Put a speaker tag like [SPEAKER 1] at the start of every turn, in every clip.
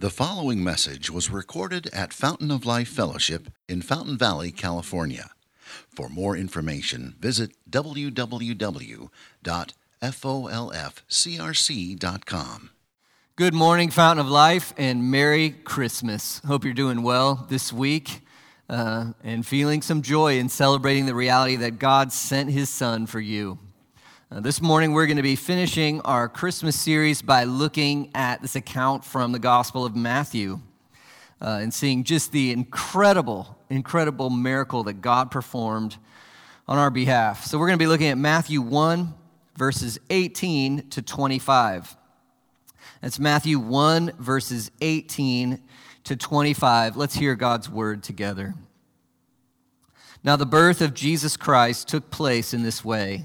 [SPEAKER 1] The following message was recorded at Fountain of Life Fellowship in Fountain Valley, California. For more information, visit www.folfcrc.com.
[SPEAKER 2] Good morning, Fountain of Life, and Merry Christmas. Hope you're doing well this week uh, and feeling some joy in celebrating the reality that God sent His Son for you. Uh, this morning, we're going to be finishing our Christmas series by looking at this account from the Gospel of Matthew uh, and seeing just the incredible, incredible miracle that God performed on our behalf. So, we're going to be looking at Matthew 1, verses 18 to 25. That's Matthew 1, verses 18 to 25. Let's hear God's word together. Now, the birth of Jesus Christ took place in this way.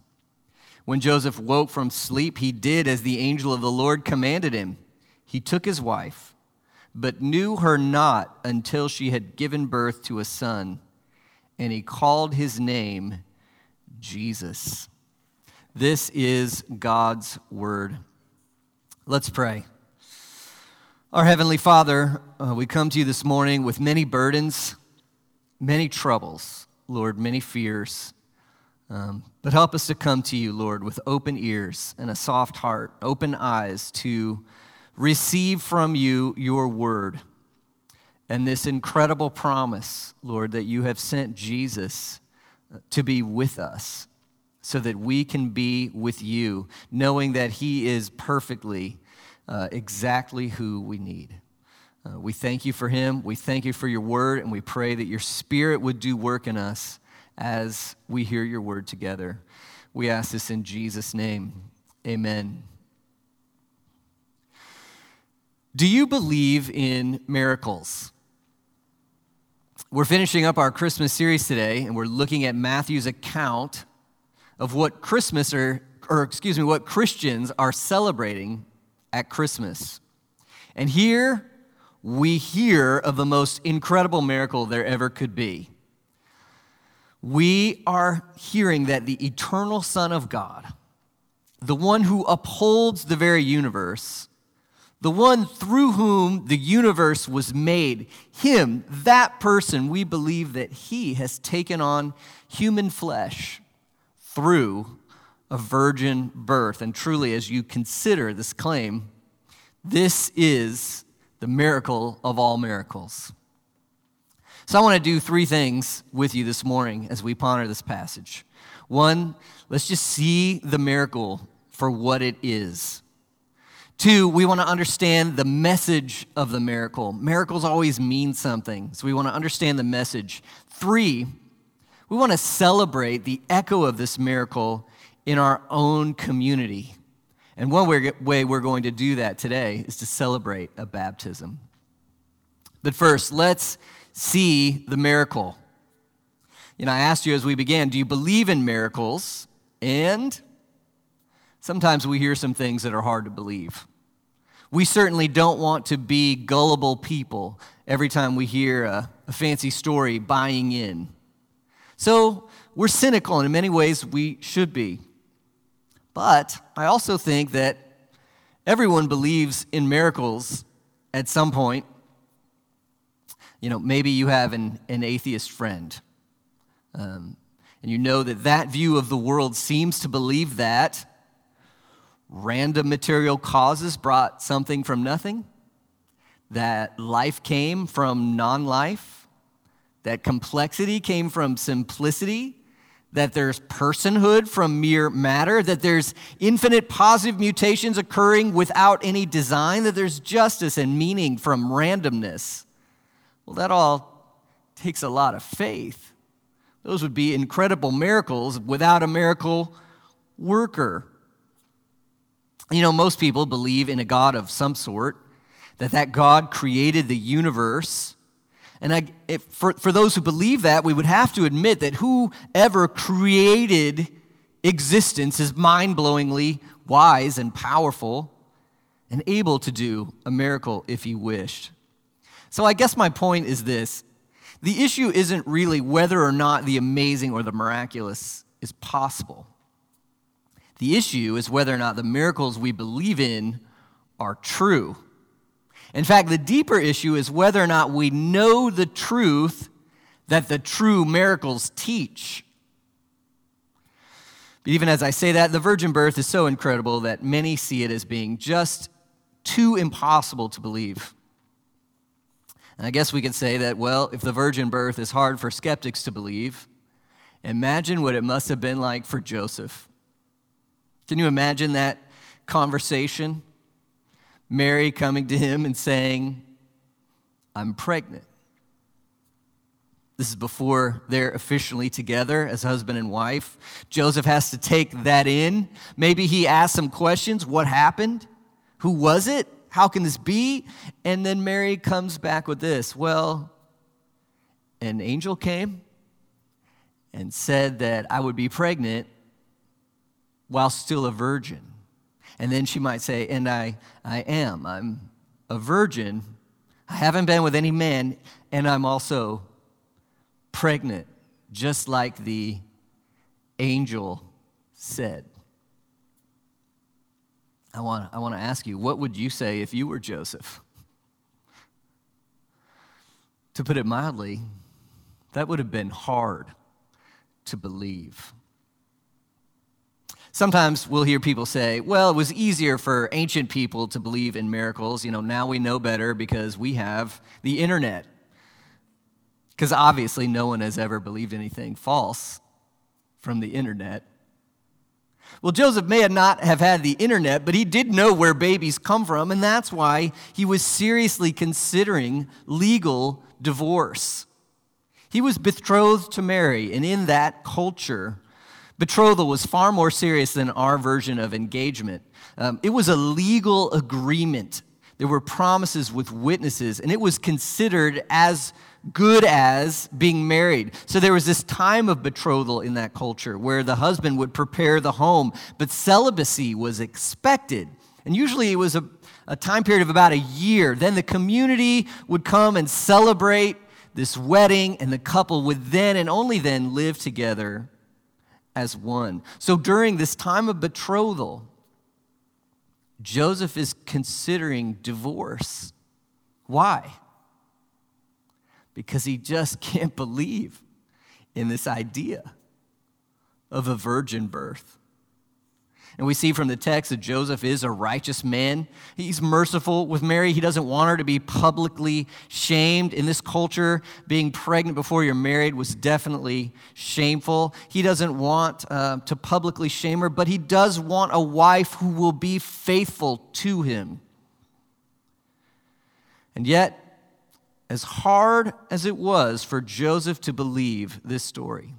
[SPEAKER 2] When Joseph woke from sleep, he did as the angel of the Lord commanded him. He took his wife, but knew her not until she had given birth to a son, and he called his name Jesus. This is God's word. Let's pray. Our Heavenly Father, uh, we come to you this morning with many burdens, many troubles, Lord, many fears. Um, but help us to come to you, Lord, with open ears and a soft heart, open eyes to receive from you your word and this incredible promise, Lord, that you have sent Jesus uh, to be with us so that we can be with you, knowing that he is perfectly uh, exactly who we need. Uh, we thank you for him. We thank you for your word, and we pray that your spirit would do work in us as we hear your word together. We ask this in Jesus' name. Amen. Do you believe in miracles? We're finishing up our Christmas series today, and we're looking at Matthew's account of what Christmas are, or excuse me, what Christians are celebrating at Christmas. And here we hear of the most incredible miracle there ever could be we are hearing that the eternal Son of God, the one who upholds the very universe, the one through whom the universe was made, him, that person, we believe that he has taken on human flesh through a virgin birth. And truly, as you consider this claim, this is the miracle of all miracles. So I want to do three things with you this morning as we ponder this passage. One, let's just see the miracle for what it is. Two, we want to understand the message of the miracle. Miracles always mean something, so we want to understand the message. Three, we want to celebrate the echo of this miracle in our own community. And one way we're going to do that today is to celebrate a baptism. But first, let's see the miracle. You know, I asked you as we began, do you believe in miracles? And sometimes we hear some things that are hard to believe. We certainly don't want to be gullible people every time we hear a, a fancy story buying in. So we're cynical, and in many ways we should be. But I also think that everyone believes in miracles at some point you know, maybe you have an, an atheist friend. Um, and you know that that view of the world seems to believe that random material causes brought something from nothing, that life came from non life, that complexity came from simplicity, that there's personhood from mere matter, that there's infinite positive mutations occurring without any design, that there's justice and meaning from randomness. Well, that all takes a lot of faith. Those would be incredible miracles without a miracle worker. You know, most people believe in a God of some sort, that that God created the universe and I, if, for, for those who believe that, we would have to admit that whoever created existence is mind blowingly wise and powerful and able to do a miracle if he wished. So I guess my point is this the issue isn't really whether or not the amazing or the miraculous is possible. The issue is whether or not the miracles we believe in are true. In fact, the deeper issue is whether or not we know the truth that the true miracles teach. But even as I say that, the virgin birth is so incredible that many see it as being just too impossible to believe. I guess we could say that, well, if the virgin birth is hard for skeptics to believe, imagine what it must have been like for Joseph. Can you imagine that conversation? Mary coming to him and saying, I'm pregnant. This is before they're officially together as husband and wife. Joseph has to take that in. Maybe he asks some questions What happened? Who was it? How can this be? And then Mary comes back with this Well, an angel came and said that I would be pregnant while still a virgin. And then she might say, And I, I am. I'm a virgin. I haven't been with any man, and I'm also pregnant, just like the angel said. I want, I want to ask you, what would you say if you were Joseph? To put it mildly, that would have been hard to believe. Sometimes we'll hear people say, well, it was easier for ancient people to believe in miracles. You know, now we know better because we have the internet. Because obviously, no one has ever believed anything false from the internet. Well, Joseph may not have had the internet, but he did know where babies come from, and that's why he was seriously considering legal divorce. He was betrothed to Mary, and in that culture, Betrothal was far more serious than our version of engagement. Um, it was a legal agreement. There were promises with witnesses, and it was considered as good as being married. So there was this time of betrothal in that culture where the husband would prepare the home, but celibacy was expected. And usually it was a, a time period of about a year. Then the community would come and celebrate this wedding, and the couple would then and only then live together as one. So during this time of betrothal, Joseph is considering divorce. Why? Because he just can't believe in this idea of a virgin birth. And we see from the text that Joseph is a righteous man. He's merciful with Mary. He doesn't want her to be publicly shamed. In this culture, being pregnant before you're married was definitely shameful. He doesn't want uh, to publicly shame her, but he does want a wife who will be faithful to him. And yet, as hard as it was for Joseph to believe this story,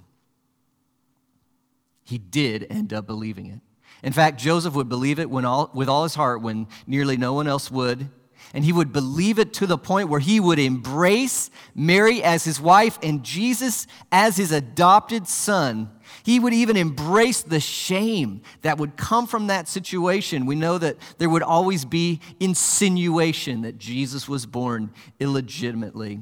[SPEAKER 2] he did end up believing it. In fact, Joseph would believe it all, with all his heart when nearly no one else would. And he would believe it to the point where he would embrace Mary as his wife and Jesus as his adopted son. He would even embrace the shame that would come from that situation. We know that there would always be insinuation that Jesus was born illegitimately.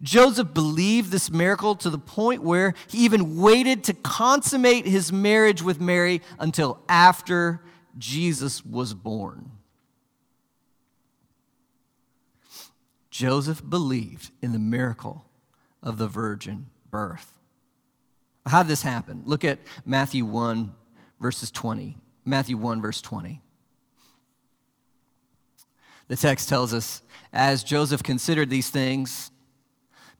[SPEAKER 2] Joseph believed this miracle to the point where he even waited to consummate his marriage with Mary until after Jesus was born. Joseph believed in the miracle of the virgin birth. How did this happen? Look at Matthew 1, verses 20. Matthew 1, verse 20. The text tells us, as Joseph considered these things,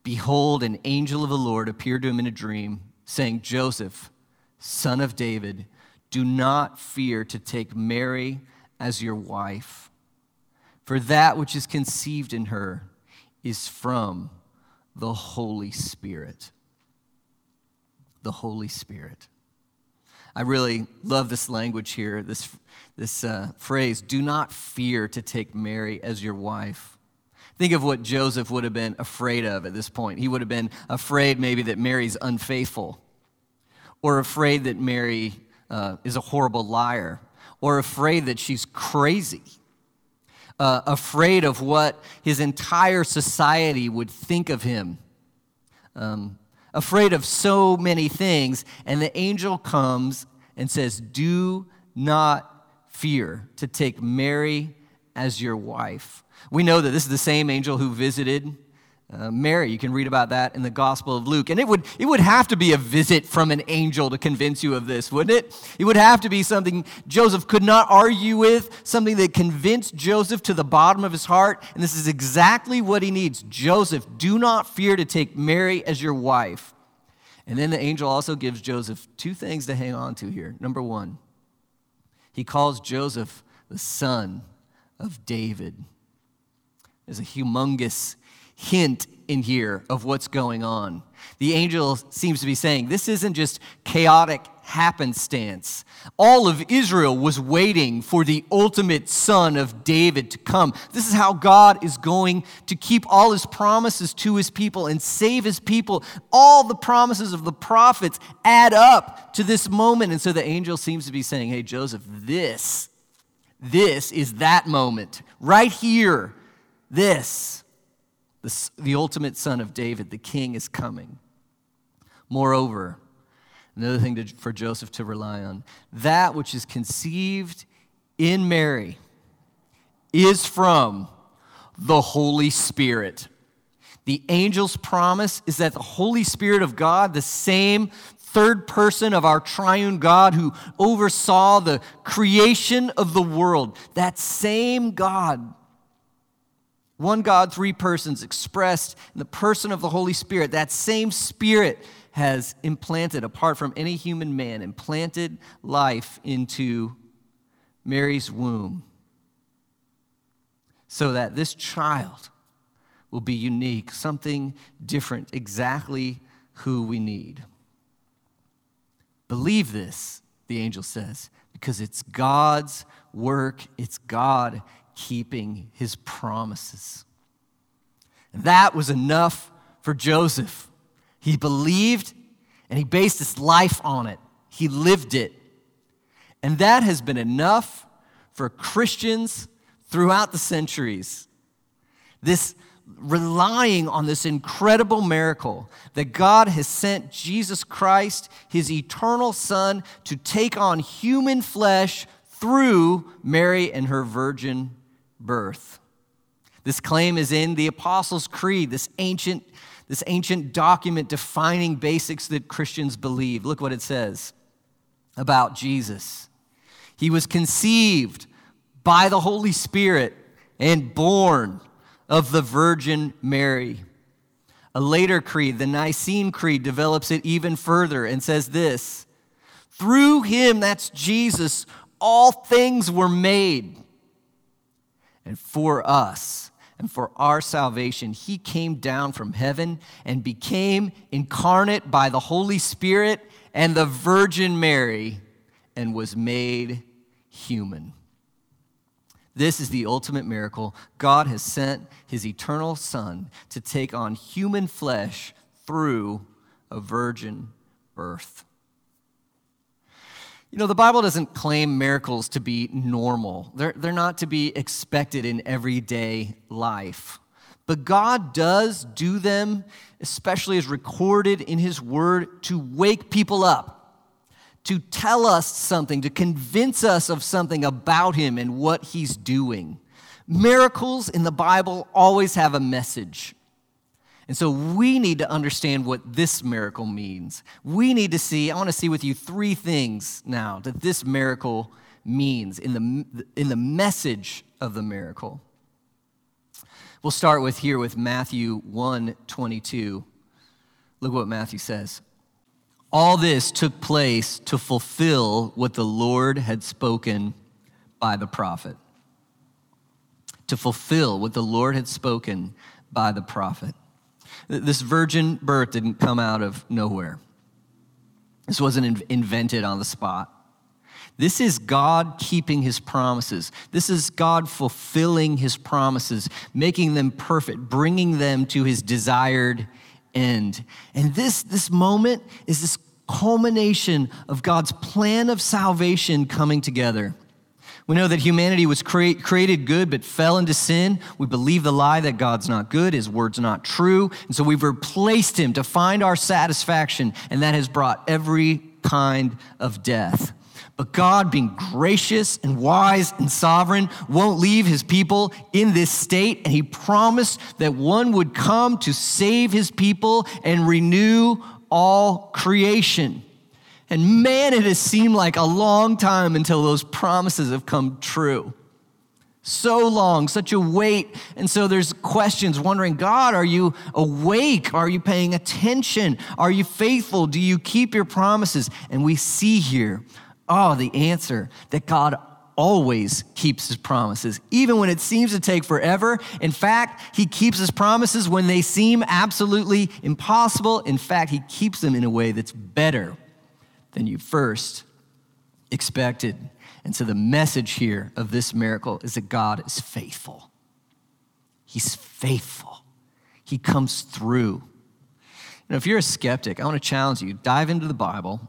[SPEAKER 2] behold, an angel of the Lord appeared to him in a dream, saying, Joseph, son of David, do not fear to take Mary as your wife, for that which is conceived in her is from the Holy Spirit. The Holy Spirit. I really love this language here, this, this uh, phrase do not fear to take Mary as your wife. Think of what Joseph would have been afraid of at this point. He would have been afraid maybe that Mary's unfaithful, or afraid that Mary uh, is a horrible liar, or afraid that she's crazy, uh, afraid of what his entire society would think of him, um, afraid of so many things. And the angel comes and says, Do not fear to take Mary as your wife. We know that this is the same angel who visited uh, Mary. You can read about that in the Gospel of Luke. And it would, it would have to be a visit from an angel to convince you of this, wouldn't it? It would have to be something Joseph could not argue with, something that convinced Joseph to the bottom of his heart. And this is exactly what he needs. Joseph, do not fear to take Mary as your wife. And then the angel also gives Joseph two things to hang on to here. Number one, he calls Joseph the son of David. There's a humongous hint in here of what's going on. The angel seems to be saying this isn't just chaotic happenstance. All of Israel was waiting for the ultimate son of David to come. This is how God is going to keep all his promises to his people and save his people. All the promises of the prophets add up to this moment. And so the angel seems to be saying, Hey, Joseph, this, this is that moment right here. This the, the ultimate son of David, the king, is coming. Moreover, another thing to, for Joseph to rely on that which is conceived in Mary is from the Holy Spirit. The angel's promise is that the Holy Spirit of God, the same third person of our triune God who oversaw the creation of the world, that same God one God, three persons expressed in the person of the Holy Spirit. That same Spirit has implanted, apart from any human man, implanted life into Mary's womb so that this child will be unique, something different, exactly who we need. Believe this, the angel says, because it's God's work, it's God keeping his promises. And that was enough for Joseph. He believed and he based his life on it, he lived it. And that has been enough for Christians throughout the centuries. This relying on this incredible miracle that God has sent Jesus Christ, his eternal Son, to take on human flesh through Mary and her virgin birth. This claim is in the Apostles' Creed, this ancient, this ancient document defining basics that Christians believe. Look what it says about Jesus. He was conceived by the Holy Spirit and born of the Virgin Mary. A later creed, the Nicene Creed, develops it even further and says this Through him, that's Jesus, all things were made and for us and for our salvation, he came down from heaven and became incarnate by the Holy Spirit and the Virgin Mary and was made human. This is the ultimate miracle. God has sent his eternal Son to take on human flesh through a virgin birth. You know, the Bible doesn't claim miracles to be normal, they're, they're not to be expected in everyday life. But God does do them, especially as recorded in His Word, to wake people up, to tell us something, to convince us of something about Him and what He's doing. Miracles in the Bible always have a message. And so we need to understand what this miracle means. We need to see, I want to see with you three things now that this miracle means in the, in the message of the miracle. We'll start with here with Matthew 1 22. Look what Matthew says. All this took place to fulfill what the Lord had spoken by the prophet. To fulfill what the Lord had spoken by the prophet. This virgin birth didn't come out of nowhere. This wasn't invented on the spot. This is God keeping his promises. This is God fulfilling his promises, making them perfect, bringing them to his desired end. And this, this moment is this culmination of God's plan of salvation coming together. We know that humanity was create, created good but fell into sin. We believe the lie that God's not good, his word's not true. And so we've replaced him to find our satisfaction, and that has brought every kind of death. But God, being gracious and wise and sovereign, won't leave his people in this state. And he promised that one would come to save his people and renew all creation. And man, it has seemed like a long time until those promises have come true. So long, such a wait. And so there's questions wondering God, are you awake? Are you paying attention? Are you faithful? Do you keep your promises? And we see here Oh, the answer that God always keeps his promises, even when it seems to take forever. In fact, he keeps his promises when they seem absolutely impossible. In fact, he keeps them in a way that's better than you first expected. And so, the message here of this miracle is that God is faithful. He's faithful, He comes through. Now, if you're a skeptic, I want to challenge you dive into the Bible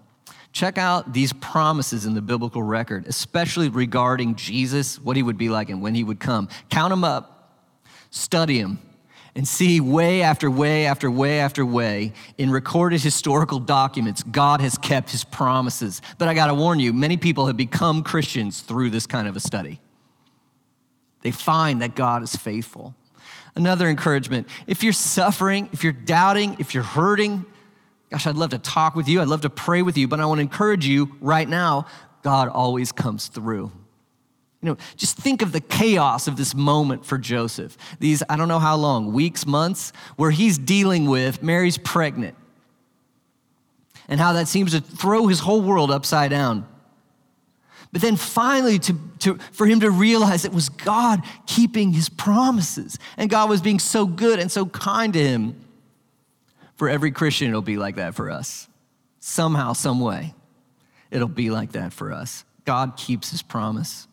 [SPEAKER 2] Check out these promises in the biblical record, especially regarding Jesus, what he would be like and when he would come. Count them up, study them, and see way after way after way after way in recorded historical documents, God has kept his promises. But I gotta warn you, many people have become Christians through this kind of a study. They find that God is faithful. Another encouragement if you're suffering, if you're doubting, if you're hurting, Gosh, I'd love to talk with you. I'd love to pray with you, but I want to encourage you right now God always comes through. You know, just think of the chaos of this moment for Joseph. These, I don't know how long, weeks, months, where he's dealing with Mary's pregnant and how that seems to throw his whole world upside down. But then finally, to, to, for him to realize it was God keeping his promises and God was being so good and so kind to him. For every Christian, it'll be like that for us. Somehow, some way, it'll be like that for us. God keeps his promise.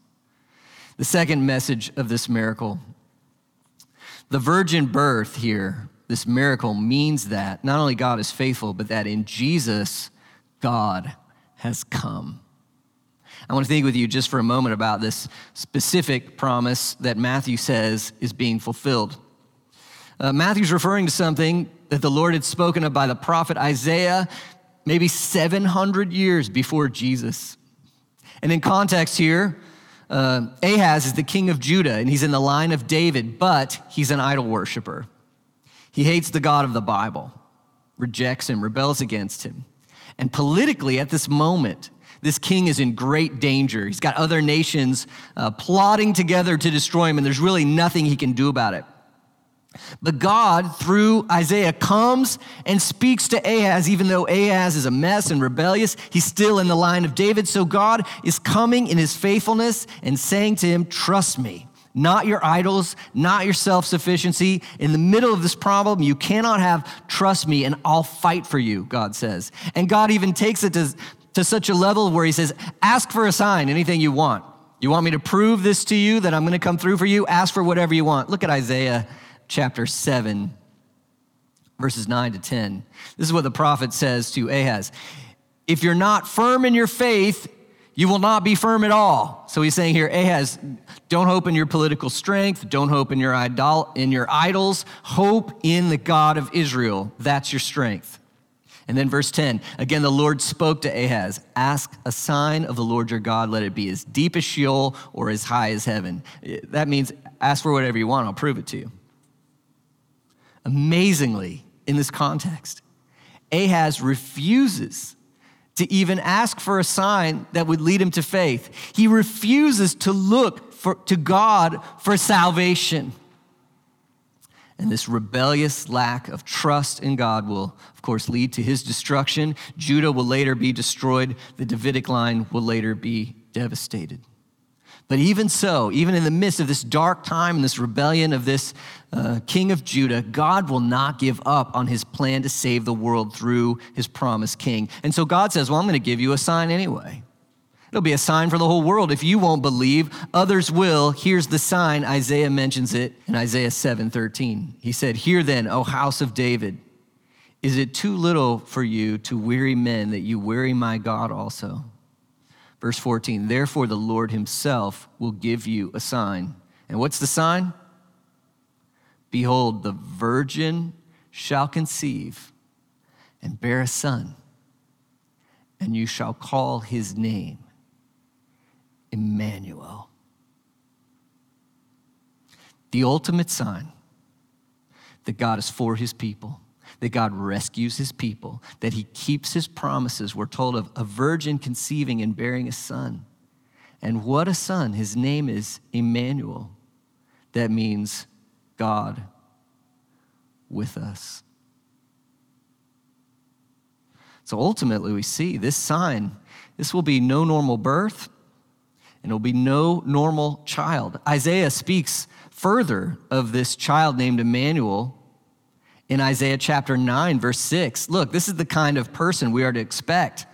[SPEAKER 2] The second message of this miracle the virgin birth here, this miracle means that not only God is faithful, but that in Jesus, God has come. I want to think with you just for a moment about this specific promise that Matthew says is being fulfilled. Uh, Matthew's referring to something that the Lord had spoken of by the prophet Isaiah maybe 700 years before Jesus. And in context here, uh, Ahaz is the king of Judah and he's in the line of David, but he's an idol worshiper. He hates the God of the Bible, rejects him, rebels against him. And politically, at this moment, this king is in great danger. He's got other nations uh, plotting together to destroy him, and there's really nothing he can do about it. But God, through Isaiah, comes and speaks to Ahaz, even though Ahaz is a mess and rebellious, he's still in the line of David. So God is coming in his faithfulness and saying to him, Trust me, not your idols, not your self sufficiency. In the middle of this problem, you cannot have trust me and I'll fight for you, God says. And God even takes it to, to such a level where he says, Ask for a sign, anything you want. You want me to prove this to you that I'm going to come through for you? Ask for whatever you want. Look at Isaiah chapter 7, verses 9 to 10. This is what the prophet says to Ahaz If you're not firm in your faith, you will not be firm at all. So he's saying here, Ahaz, don't hope in your political strength, don't hope in your, idol, in your idols, hope in the God of Israel. That's your strength. And then verse 10 again, the Lord spoke to Ahaz Ask a sign of the Lord your God, let it be as deep as Sheol or as high as heaven. That means ask for whatever you want, I'll prove it to you. Amazingly, in this context, Ahaz refuses to even ask for a sign that would lead him to faith. He refuses to look for, to God for salvation. And this rebellious lack of trust in God will, of course, lead to his destruction. Judah will later be destroyed. The Davidic line will later be devastated. But even so, even in the midst of this dark time and this rebellion of this uh, king of Judah, God will not give up on his plan to save the world through his promised king. And so God says, Well, I'm going to give you a sign anyway. It'll be a sign for the whole world. If you won't believe, others will. Here's the sign. Isaiah mentions it in Isaiah 7:13. He said, "Hear then, O house of David, is it too little for you to weary men that you weary my God also?" Verse 14, "Therefore the Lord himself will give you a sign." And what's the sign? Behold, the virgin shall conceive and bear a son, and you shall call his name Emmanuel. The ultimate sign that God is for his people, that God rescues his people, that he keeps his promises. We're told of a virgin conceiving and bearing a son. And what a son! His name is Emmanuel. That means God with us. So ultimately, we see this sign this will be no normal birth, and it'll be no normal child. Isaiah speaks further of this child named Emmanuel in Isaiah chapter 9, verse 6. Look, this is the kind of person we are to expect.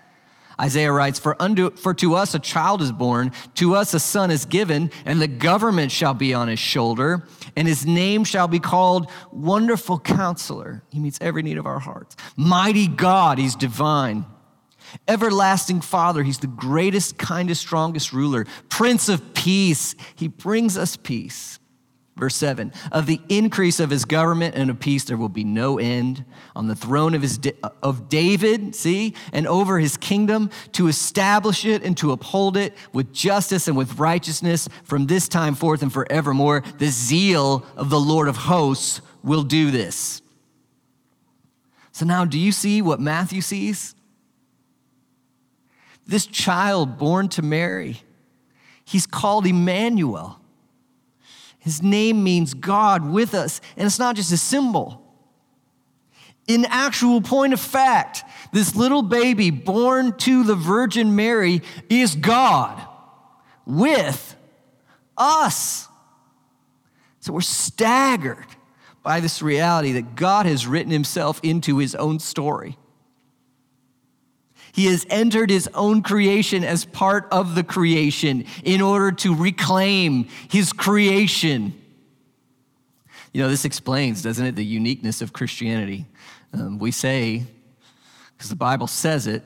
[SPEAKER 2] Isaiah writes, for, unto, for to us a child is born, to us a son is given, and the government shall be on his shoulder, and his name shall be called Wonderful Counselor. He meets every need of our hearts. Mighty God, he's divine. Everlasting Father, He's the greatest, kindest, strongest ruler. Prince of Peace, He brings us peace. Verse 7 Of the increase of his government and of peace, there will be no end. On the throne of, his, of David, see, and over his kingdom, to establish it and to uphold it with justice and with righteousness from this time forth and forevermore. The zeal of the Lord of hosts will do this. So now, do you see what Matthew sees? This child born to Mary, he's called Emmanuel. His name means God with us, and it's not just a symbol. In actual point of fact, this little baby born to the Virgin Mary is God with us. So we're staggered by this reality that God has written himself into his own story. He has entered his own creation as part of the creation in order to reclaim his creation. You know, this explains, doesn't it, the uniqueness of Christianity. Um, we say, because the Bible says it,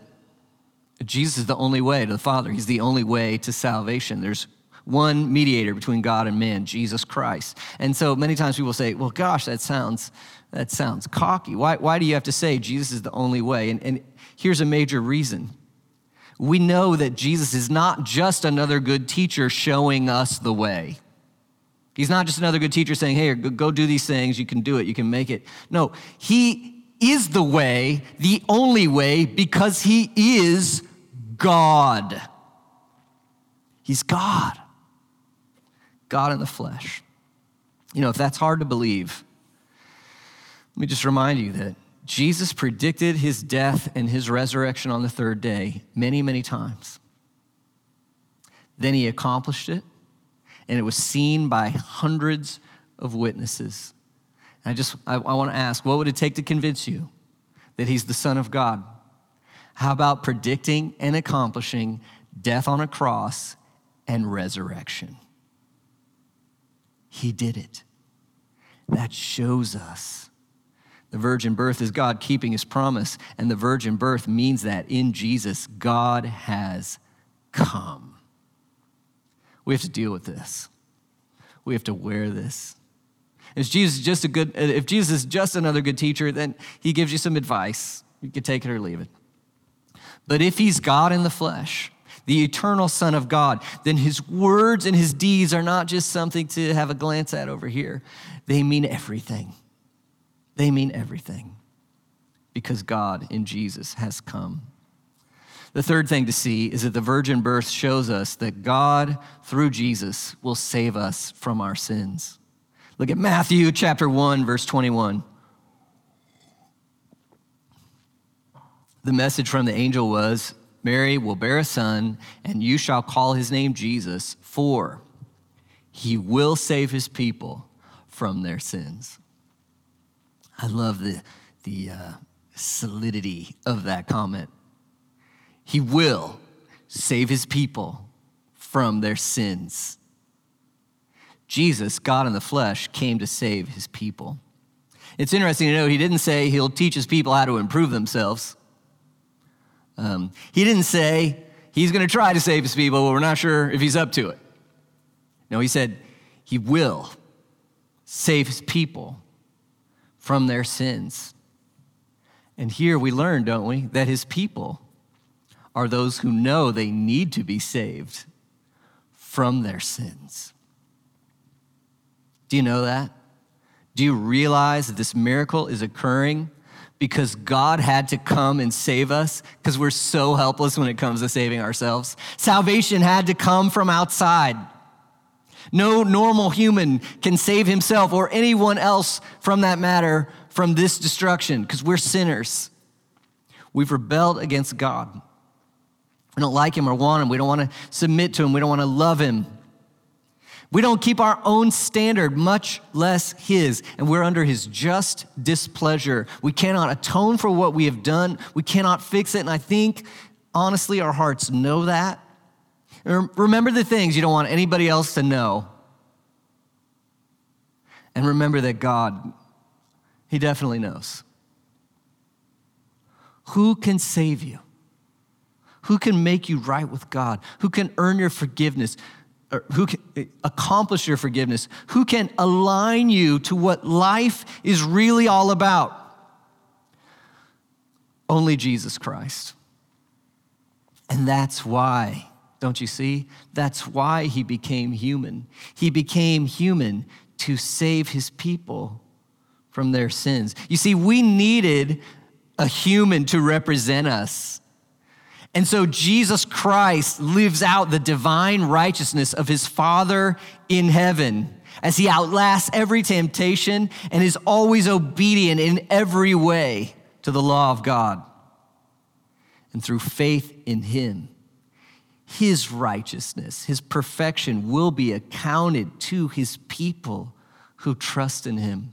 [SPEAKER 2] Jesus is the only way to the Father. He's the only way to salvation. There's one mediator between God and man, Jesus Christ. And so many times people say, well, gosh, that sounds, that sounds cocky. Why, why do you have to say Jesus is the only way? And, and here's a major reason. We know that Jesus is not just another good teacher showing us the way. He's not just another good teacher saying, hey, go do these things, you can do it, you can make it. No, he is the way, the only way, because he is God. He's God. God in the flesh. You know, if that's hard to believe, let me just remind you that Jesus predicted his death and his resurrection on the third day many, many times. Then he accomplished it, and it was seen by hundreds of witnesses. And I just, I, I want to ask, what would it take to convince you that he's the Son of God? How about predicting and accomplishing death on a cross and resurrection? He did it. That shows us the virgin birth is God keeping his promise, and the virgin birth means that in Jesus, God has come. We have to deal with this. We have to wear this. If Jesus is just a good, if Jesus is just another good teacher, then he gives you some advice. You can take it or leave it. But if he's God in the flesh, the eternal Son of God, then his words and his deeds are not just something to have a glance at over here. They mean everything. They mean everything because God in Jesus has come. The third thing to see is that the virgin birth shows us that God, through Jesus, will save us from our sins. Look at Matthew chapter 1, verse 21. The message from the angel was Mary will bear a son, and you shall call his name Jesus, for he will save his people from their sins. I love the, the uh, solidity of that comment. He will save his people from their sins. Jesus, God in the flesh, came to save his people. It's interesting to note he didn't say he'll teach his people how to improve themselves. Um, he didn't say he's going to try to save his people, but we're not sure if he's up to it. No, he said he will save his people from their sins. And here we learn, don't we, that his people are those who know they need to be saved from their sins. Do you know that? Do you realize that this miracle is occurring because God had to come and save us because we're so helpless when it comes to saving ourselves? Salvation had to come from outside. No normal human can save himself or anyone else from that matter from this destruction because we're sinners. We've rebelled against God. We don't like him or want him. We don't want to submit to him. We don't want to love him. We don't keep our own standard, much less his, and we're under his just displeasure. We cannot atone for what we have done. We cannot fix it. And I think, honestly, our hearts know that. Remember the things you don't want anybody else to know. And remember that God, He definitely knows. Who can save you? Who can make you right with God? Who can earn your forgiveness? Or who can eh, accomplish your forgiveness? Who can align you to what life is really all about? Only Jesus Christ. And that's why don't you see? That's why he became human. He became human to save his people from their sins. You see, we needed a human to represent us. And so Jesus Christ lives out the divine righteousness of his Father in heaven as he outlasts every temptation and is always obedient in every way to the law of God. And through faith in him, his righteousness, his perfection will be accounted to his people who trust in him.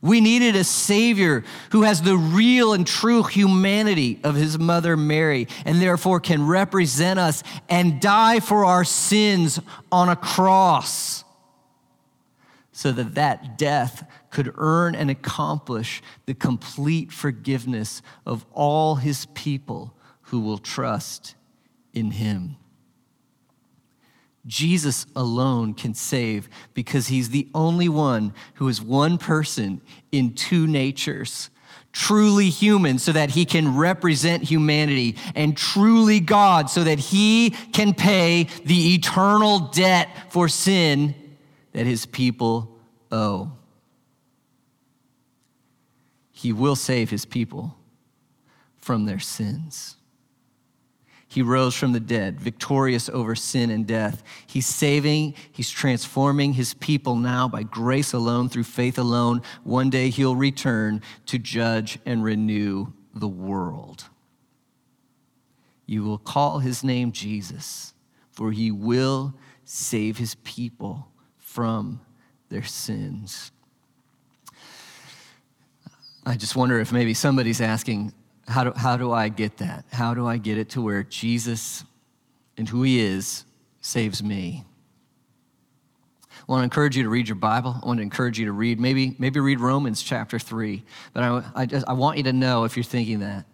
[SPEAKER 2] We needed a Savior who has the real and true humanity of his mother Mary and therefore can represent us and die for our sins on a cross so that that death could earn and accomplish the complete forgiveness of all his people who will trust in him. Jesus alone can save because he's the only one who is one person in two natures. Truly human, so that he can represent humanity, and truly God, so that he can pay the eternal debt for sin that his people owe. He will save his people from their sins. He rose from the dead, victorious over sin and death. He's saving, he's transforming his people now by grace alone, through faith alone. One day he'll return to judge and renew the world. You will call his name Jesus, for he will save his people from their sins. I just wonder if maybe somebody's asking, how do, how do I get that? How do I get it to where Jesus and who he is saves me? I want to encourage you to read your Bible. I want to encourage you to read, maybe, maybe read Romans chapter 3. But I, I, just, I want you to know, if you're thinking that,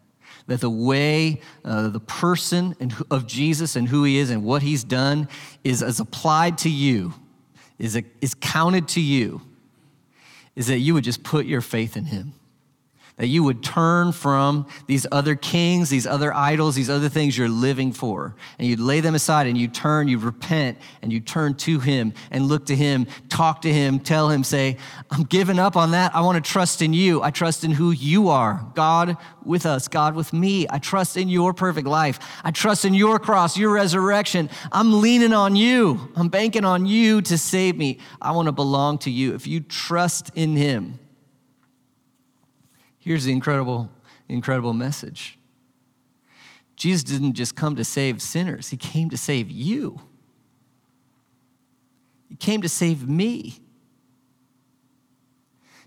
[SPEAKER 2] that the way, uh, the person and, of Jesus and who he is and what he's done is, is applied to you, is, a, is counted to you, is that you would just put your faith in him that you would turn from these other kings, these other idols, these other things you're living for, and you'd lay them aside and you turn, you repent, and you turn to Him and look to Him, talk to Him, tell Him, say, I'm giving up on that. I want to trust in you. I trust in who you are, God with us, God with me. I trust in your perfect life. I trust in your cross, your resurrection. I'm leaning on you. I'm banking on you to save me. I want to belong to you. If you trust in Him, Here's the incredible, incredible message Jesus didn't just come to save sinners, He came to save you. He came to save me.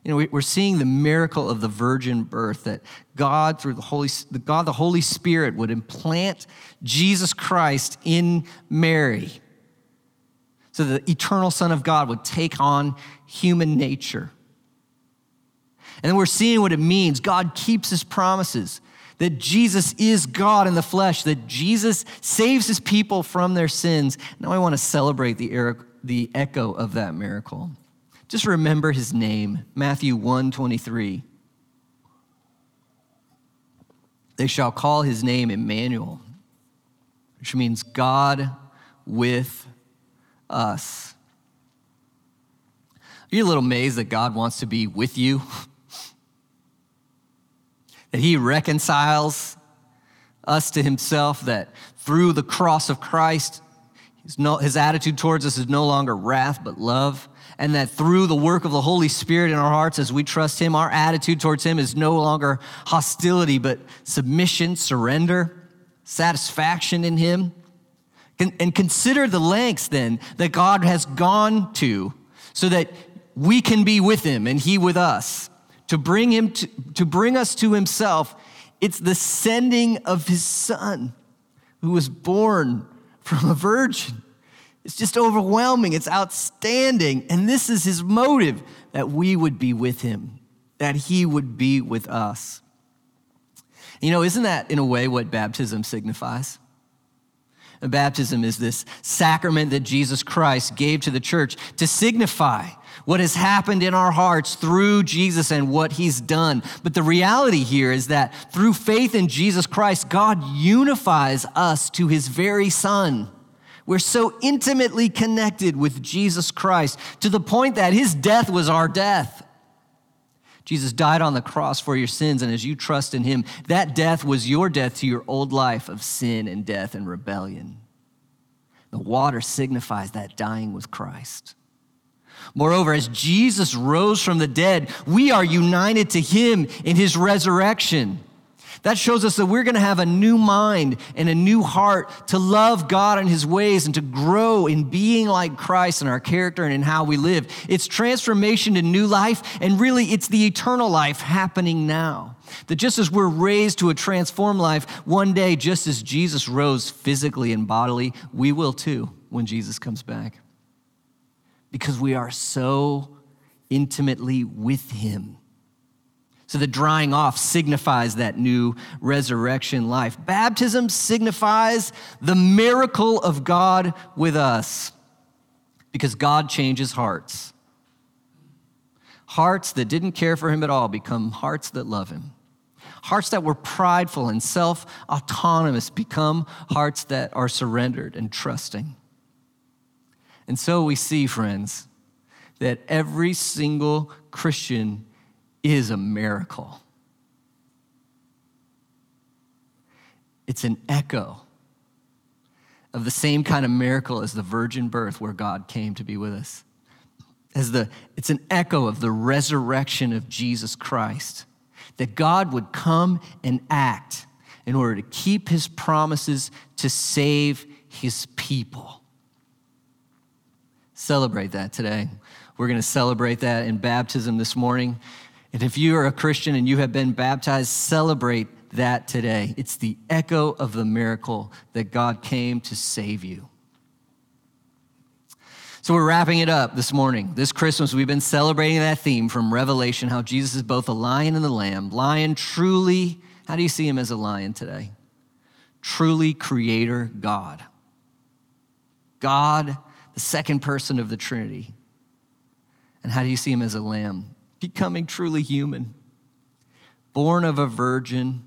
[SPEAKER 2] You know, we're seeing the miracle of the virgin birth that God, through the Holy, God, the Holy Spirit, would implant Jesus Christ in Mary. So the eternal Son of God would take on human nature. And then we're seeing what it means. God keeps his promises, that Jesus is God in the flesh, that Jesus saves his people from their sins. Now I want to celebrate the, the echo of that miracle. Just remember his name, Matthew 1 23. They shall call his name Emmanuel, which means God with us. Are you a little amazed that God wants to be with you? that he reconciles us to himself, that through the cross of Christ, his, no, his attitude towards us is no longer wrath, but love. And that through the work of the Holy Spirit in our hearts, as we trust Him, our attitude towards Him is no longer hostility, but submission, surrender, satisfaction in Him. And consider the lengths then that God has gone to so that we can be with Him and He with us to bring him to, to bring us to himself it's the sending of his son who was born from a virgin. It's just overwhelming. It's outstanding. And this is his motive that we would be with him that he would be with us. You know isn't that in a way what baptism signifies? Baptism is this sacrament that jesus christ gave to the church to signify what has happened in our hearts through Jesus and what he's done. But the reality here is that through faith in Jesus Christ, God unifies us to his very son. We're so intimately connected with Jesus Christ to the point that his death was our death. Jesus died on the cross for your sins, and as you trust in him, that death was your death to your old life of sin and death and rebellion. The water signifies that dying with Christ. Moreover, as Jesus rose from the dead, we are united to him in his resurrection. That shows us that we're going to have a new mind and a new heart to love God and his ways and to grow in being like Christ in our character and in how we live. It's transformation to new life, and really, it's the eternal life happening now. That just as we're raised to a transformed life, one day, just as Jesus rose physically and bodily, we will too when Jesus comes back because we are so intimately with Him. So the drying off signifies that new resurrection life. Baptism signifies the miracle of God with us because God changes hearts. Hearts that didn't care for Him at all become hearts that love Him. Hearts that were prideful and self autonomous become hearts that are surrendered and trusting. And so we see, friends, that every single Christian is a miracle. It's an echo of the same kind of miracle as the virgin birth where God came to be with us. As the, it's an echo of the resurrection of Jesus Christ, that God would come and act in order to keep his promises to save his people. Celebrate that today. We're going to celebrate that in baptism this morning. And if you are a Christian and you have been baptized, celebrate that today. It's the echo of the miracle that God came to save you. So we're wrapping it up this morning. This Christmas, we've been celebrating that theme from Revelation how Jesus is both a lion and the lamb. Lion, truly, how do you see him as a lion today? Truly creator God. God the second person of the Trinity. And how do you see him as a lamb? Becoming truly human. born of a virgin,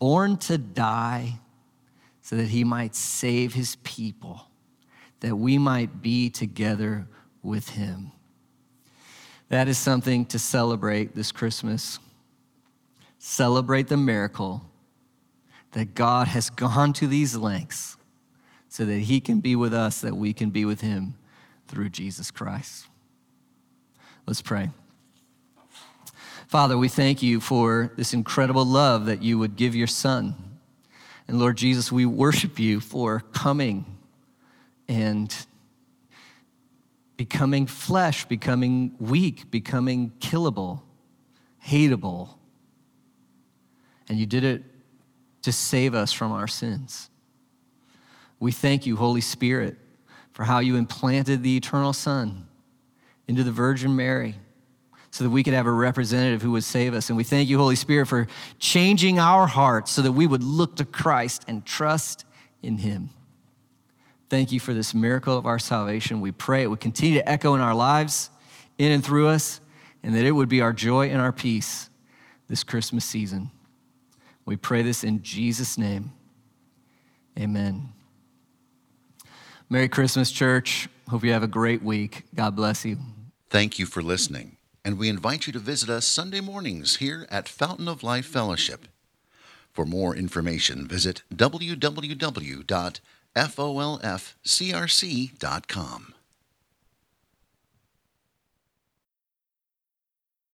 [SPEAKER 2] born to die, so that he might save his people, that we might be together with him. That is something to celebrate this Christmas. Celebrate the miracle that God has gone to these lengths so that he can be with us, that we can be with him through Jesus Christ. Let's pray. Father, we thank you for this incredible love that you would give your son. And Lord Jesus, we worship you for coming and becoming flesh, becoming weak, becoming killable, hateable. And you did it to save us from our sins. We thank you, Holy Spirit, for how you implanted the eternal Son into the Virgin Mary so that we could have a representative who would save us. And we thank you, Holy Spirit, for changing our hearts so that we would look to Christ and trust in him. Thank you for this miracle of our salvation. We pray it would continue to echo in our lives, in and through us, and that it would be our joy and our peace this Christmas season. We pray this in Jesus' name. Amen. Merry Christmas, church. Hope you have a great week. God bless you.
[SPEAKER 1] Thank you for listening, and we invite you to visit us Sunday mornings here at Fountain of Life Fellowship. For more information, visit www.folfcrc.com.